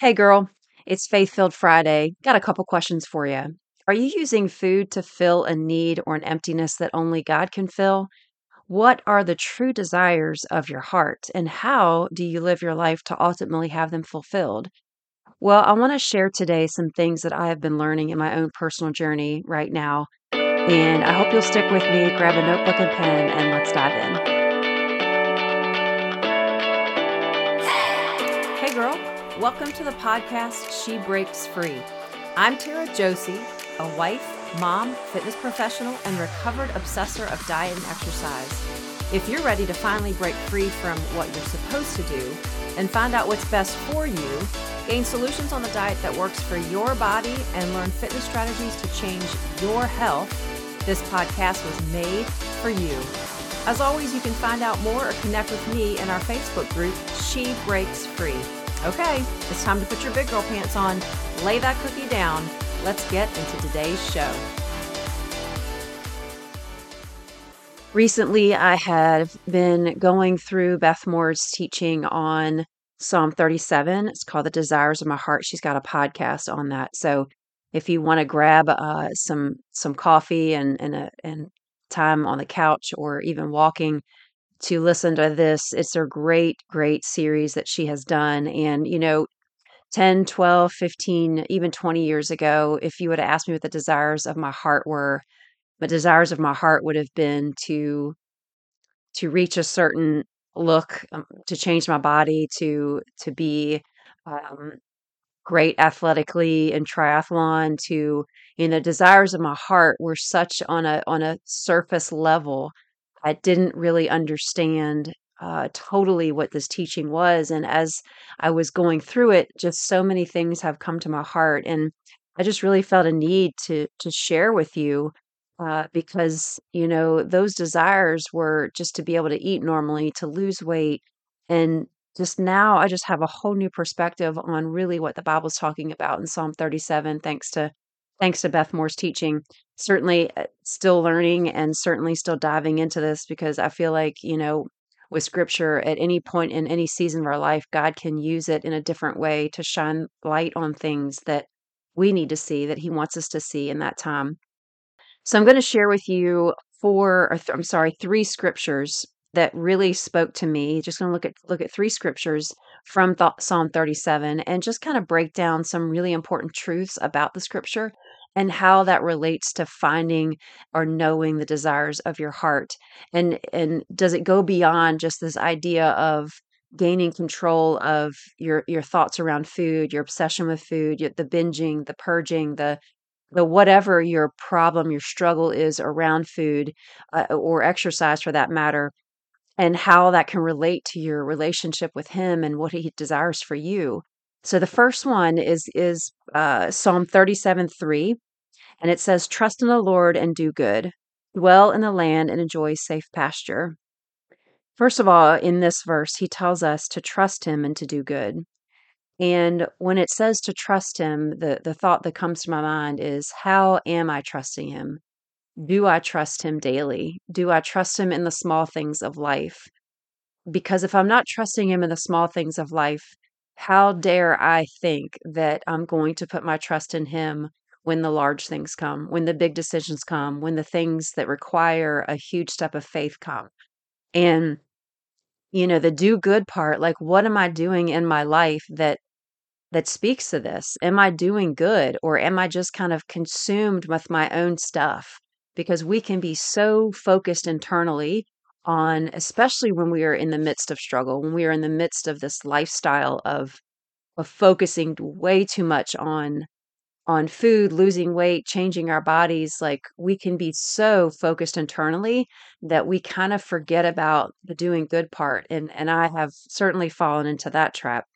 Hey girl, it's Faith Filled Friday. Got a couple questions for you. Are you using food to fill a need or an emptiness that only God can fill? What are the true desires of your heart, and how do you live your life to ultimately have them fulfilled? Well, I want to share today some things that I have been learning in my own personal journey right now, and I hope you'll stick with me. Grab a notebook and pen, and let's dive in. Hey girl, welcome to the podcast She Breaks Free. I'm Tara Josie, a wife, mom, fitness professional, and recovered obsessor of diet and exercise. If you're ready to finally break free from what you're supposed to do and find out what's best for you, gain solutions on the diet that works for your body, and learn fitness strategies to change your health, this podcast was made for you. As always, you can find out more or connect with me in our Facebook group, She Breaks Free. Okay, it's time to put your big girl pants on, lay that cookie down. Let's get into today's show. Recently, I have been going through Beth Moore's teaching on Psalm 37. It's called The Desires of My Heart. She's got a podcast on that. So if you want to grab uh, some some coffee and and a, and time on the couch or even walking to listen to this. It's a great, great series that she has done. And, you know, 10, 12, 15, even 20 years ago, if you would have asked me what the desires of my heart were, the desires of my heart would have been to to reach a certain look, um, to change my body, to to be um, great athletically in triathlon, to you know, desires of my heart were such on a on a surface level. I didn't really understand uh, totally what this teaching was, and as I was going through it, just so many things have come to my heart, and I just really felt a need to to share with you uh, because you know those desires were just to be able to eat normally, to lose weight, and just now I just have a whole new perspective on really what the Bible's talking about in Psalm 37, thanks to thanks to Beth Moore's teaching. Certainly uh, still learning and certainly still diving into this because I feel like, you know, with scripture at any point in any season of our life, God can use it in a different way to shine light on things that we need to see, that He wants us to see in that time. So I'm going to share with you four, or th- I'm sorry, three scriptures that really spoke to me. Just going to look at look at three scriptures from th- Psalm 37 and just kind of break down some really important truths about the scripture and how that relates to finding or knowing the desires of your heart and and does it go beyond just this idea of gaining control of your your thoughts around food your obsession with food the binging the purging the the whatever your problem your struggle is around food uh, or exercise for that matter and how that can relate to your relationship with him and what he desires for you. So the first one is is uh, psalm 37 3 and it says, Trust in the Lord and do good, dwell in the land and enjoy safe pasture. First of all, in this verse, he tells us to trust him and to do good. And when it says to trust him, the, the thought that comes to my mind is, How am I trusting him? Do I trust him daily? Do I trust him in the small things of life? Because if I'm not trusting him in the small things of life, how dare I think that I'm going to put my trust in him when the large things come, when the big decisions come, when the things that require a huge step of faith come. And, you know, the do good part, like what am I doing in my life that that speaks to this? Am I doing good or am I just kind of consumed with my own stuff? Because we can be so focused internally on, especially when we are in the midst of struggle, when we are in the midst of this lifestyle of of focusing way too much on on food, losing weight, changing our bodies, like we can be so focused internally that we kind of forget about the doing good part. And and I have certainly fallen into that trap.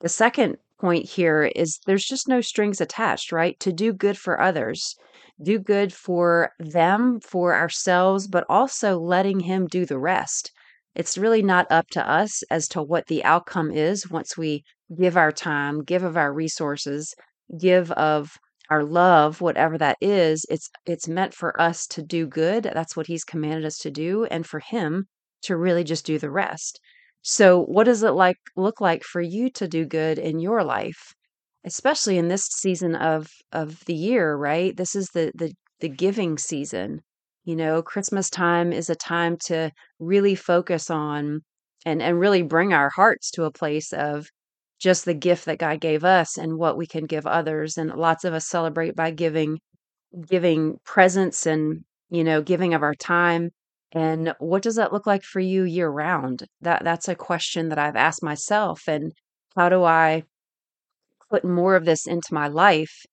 The second point here is there's just no strings attached, right? To do good for others, do good for them, for ourselves, but also letting him do the rest. It's really not up to us as to what the outcome is once we give our time, give of our resources, give of our love whatever that is it's it's meant for us to do good that's what he's commanded us to do and for him to really just do the rest So, what does it like look like for you to do good in your life? Especially in this season of of the year, right? This is the the the giving season. You know, Christmas time is a time to really focus on and and really bring our hearts to a place of just the gift that God gave us and what we can give others. And lots of us celebrate by giving giving presents and, you know, giving of our time. And what does that look like for you year round? That that's a question that I've asked myself. And how do I put more of this into my life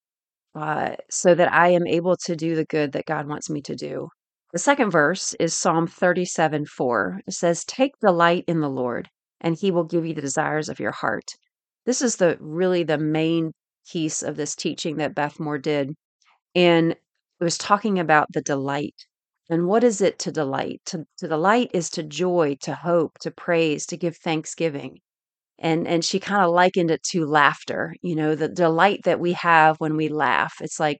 uh, so that I am able to do the good that God wants me to do? The second verse is Psalm 37 4. It says, Take delight in the Lord, and he will give you the desires of your heart. This is the really the main piece of this teaching that Beth Moore did and it was talking about the delight. And what is it to delight? To, to delight is to joy, to hope, to praise, to give thanksgiving. And and she kind of likened it to laughter, you know, the delight that we have when we laugh. It's like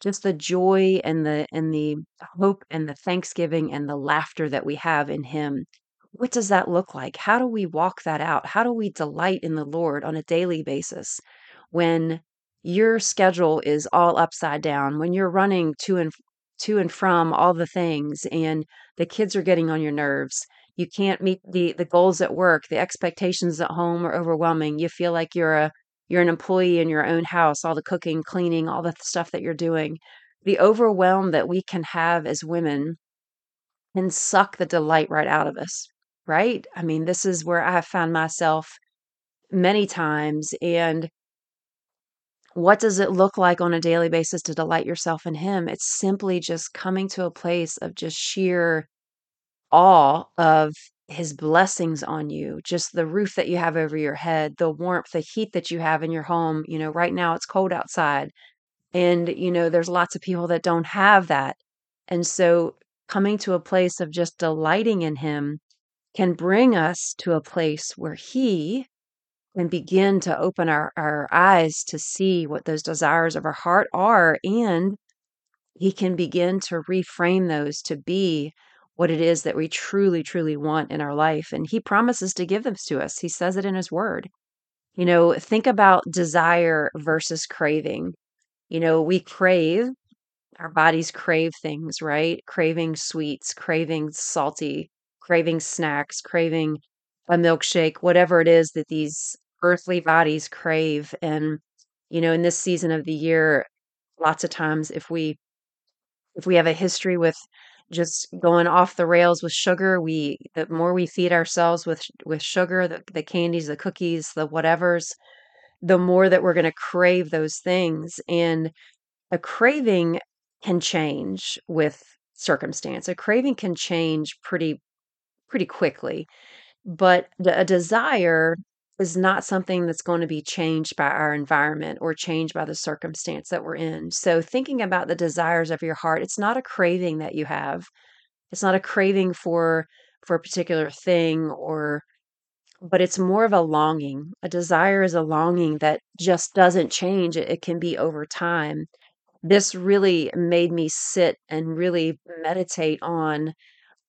just the joy and the and the hope and the thanksgiving and the laughter that we have in him. What does that look like? How do we walk that out? How do we delight in the Lord on a daily basis when your schedule is all upside down, when you're running to and to and from all the things and the kids are getting on your nerves. You can't meet the the goals at work, the expectations at home are overwhelming. You feel like you're a you're an employee in your own house, all the cooking, cleaning, all the stuff that you're doing. The overwhelm that we can have as women can suck the delight right out of us, right? I mean, this is where I have found myself many times and what does it look like on a daily basis to delight yourself in Him? It's simply just coming to a place of just sheer awe of His blessings on you, just the roof that you have over your head, the warmth, the heat that you have in your home. You know, right now it's cold outside, and, you know, there's lots of people that don't have that. And so coming to a place of just delighting in Him can bring us to a place where He can begin to open our, our eyes to see what those desires of our heart are. And He can begin to reframe those to be what it is that we truly, truly want in our life. And He promises to give them to us, He says it in His Word. You know, think about desire versus craving. You know, we crave, our bodies crave things, right? Craving sweets, craving salty, craving snacks, craving a milkshake, whatever it is that these earthly bodies crave. And, you know, in this season of the year, lots of times if we if we have a history with just going off the rails with sugar, we the more we feed ourselves with with sugar, the, the candies, the cookies, the whatevers, the more that we're going to crave those things. And a craving can change with circumstance. A craving can change pretty pretty quickly. But a desire is not something that's going to be changed by our environment or changed by the circumstance that we're in. So, thinking about the desires of your heart, it's not a craving that you have. It's not a craving for for a particular thing or but it's more of a longing. A desire is a longing that just doesn't change. It, it can be over time. This really made me sit and really meditate on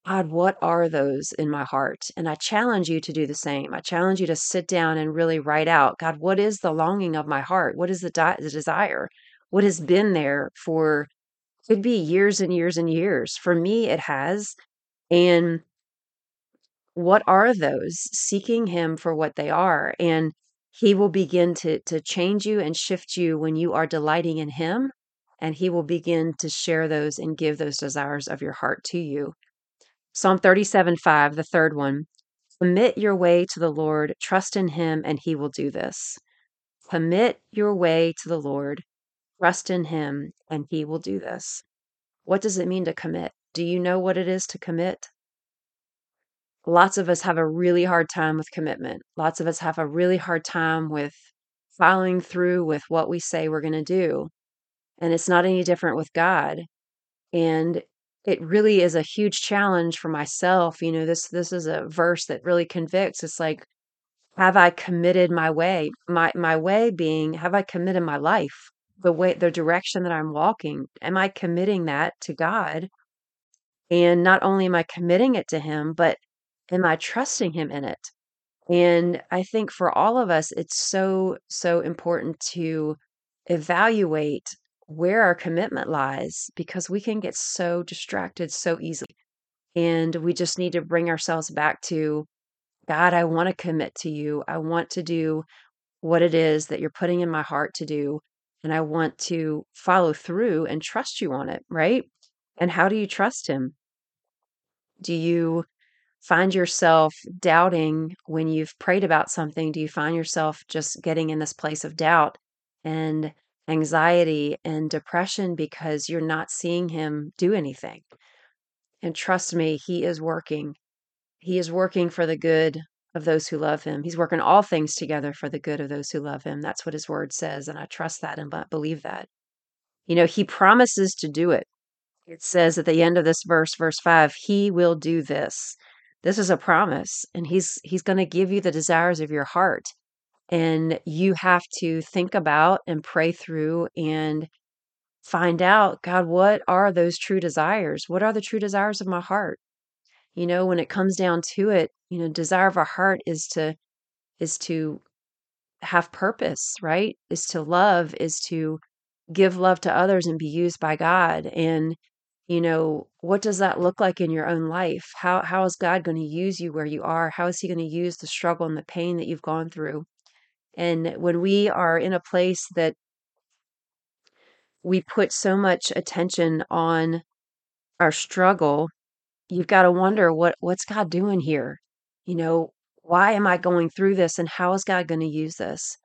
God, what are those in my heart? And I challenge you to do the same. I challenge you to sit down and really write out, God, what is the longing of my heart? What is the, di- the desire? What has mm-hmm. been there for could be years and years and years. For me, it has. And what are those? Seeking Him for what they are. And He will begin to, to change you and shift you when you are delighting in Him. And He will begin to share those and give those desires of your heart to you. Psalm 37 5, the third one. Commit your way to the Lord, trust in him, and he will do this. Commit your way to the Lord, trust in him, and he will do this. What does it mean to commit? Do you know what it is to commit? Lots of us have a really hard time with commitment. Lots of us have a really hard time with following through with what we say we're going to do. And it's not any different with God. And it really is a huge challenge for myself. You know, this this is a verse that really convicts. It's like, have I committed my way? My my way being, have I committed my life? The way the direction that I'm walking. Am I committing that to God? And not only am I committing it to him, but am I trusting him in it? And I think for all of us, it's so, so important to evaluate where our commitment lies because we can get so distracted so easily. And we just need to bring ourselves back to God, I want to commit to you. I want to do what it is that you're putting in my heart to do. And I want to follow through and trust you on it, right? And how do you trust Him? Do you find yourself doubting when you've prayed about something? Do you find yourself just getting in this place of doubt and anxiety and depression because you're not seeing Him do anything? And trust me, He is working. He is working for the good of those who love him. He's working all things together for the good of those who love him. That's what his word says. And I trust that and believe that. You know, he promises to do it. It says at the end of this verse, verse five, he will do this. This is a promise. And he's he's going to give you the desires of your heart. And you have to think about and pray through and find out, God, what are those true desires? What are the true desires of my heart? You know, when it comes down to it, you know, desire of our heart is to is to have purpose, right? Is to love, is to give love to others and be used by God. And you know, what does that look like in your own life? How how is God going to use you where you are? How is he going to use the struggle and the pain that you've gone through? And when we are in a place that we put so much attention on our struggle, you've got to wonder what what's God doing here? You know, why am I going through this and how is God going to use this?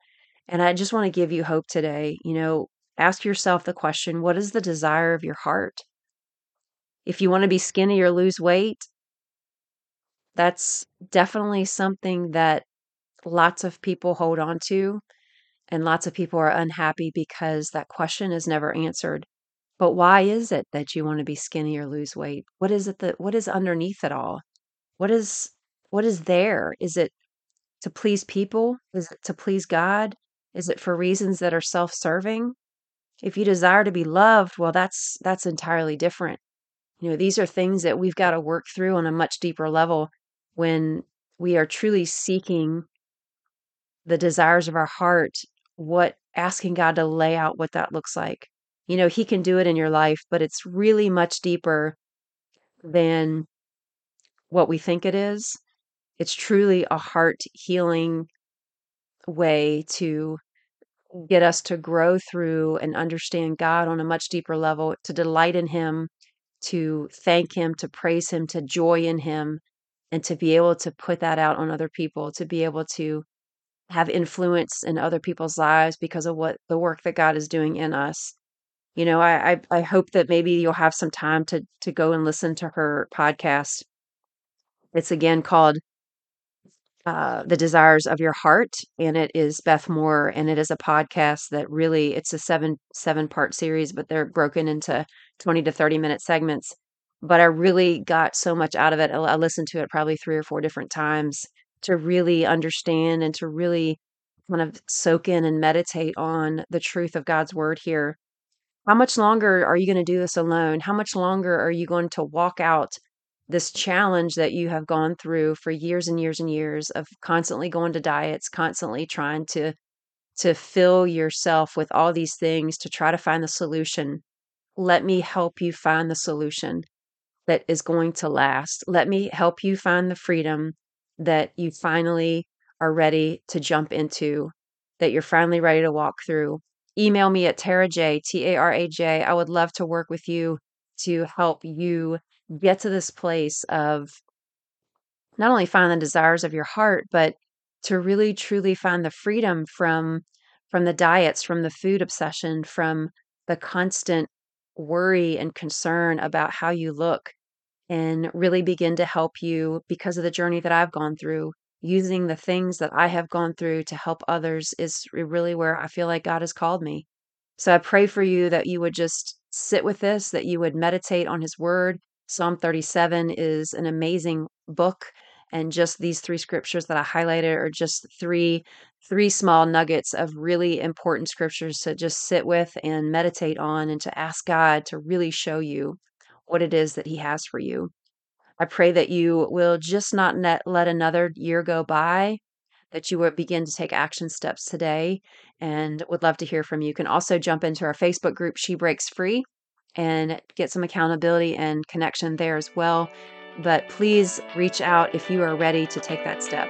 And I just want to give you hope today. You know, ask yourself the question, what is the desire of your heart? If you want to be skinny or lose weight, that's definitely something that lots of people hold on to and lots of people are unhappy because that question is never answered. But why is it that you want to be skinny or lose weight? What is it that what is underneath it all? What is what is there? Is it to please people? Is it to please God? Is it for reasons that are self-serving? If you desire to be loved, well that's that's entirely different. You know, these are things that we've got to work through on a much deeper level when we are truly seeking the desires of our heart, what asking God to lay out what that looks like. You know, he can do it in your life, but it's really much deeper than what we think it is. It's truly a heart healing way to get us to grow through and understand God on a much deeper level, to delight in Him, to thank Him, to praise Him, to joy in Him, and to be able to put that out on other people, to be able to have influence in other people's lives because of what the work that God is doing in us. You know, I I, I hope that maybe you'll have some time to to go and listen to her podcast. It's again called uh, the desires of your heart and it is beth moore and it is a podcast that really it's a seven seven part series but they're broken into 20 to 30 minute segments but i really got so much out of it i I listened to it probably three or four different times to really understand and to really kind of soak in and meditate on the truth of god's word here how much longer are you going to do this alone how much longer are you going to walk out this challenge that you have gone through for years and years and years of constantly going to diets, constantly trying to to fill yourself with all these things to try to find the solution. Let me help you find the solution that is going to last. Let me help you find the freedom that you finally are ready to jump into, that you're finally ready to walk through. Email me at Tara J, T A R A J. I would love to work with you to help you get to this place of not only find the desires of your heart, but to really truly find the freedom from from the diets, from the food obsession, from the constant worry and concern about how you look and really begin to help you because of the journey that I've gone through. Using the things that I have gone through to help others is really where I feel like God has called me. So I pray for you that you would just sit with this, that you would meditate on His Word, Psalm 37 is an amazing book and just these three scriptures that I highlighted are just three three small nuggets of really important scriptures to just sit with and meditate on and to ask God to really show you what it is that he has for you. I pray that you will just not let another year go by that you would begin to take action steps today and would love to hear from you. You can also jump into our Facebook group, She Breaks Free, and get some accountability and connection there as well. But please reach out if you are ready to take that step.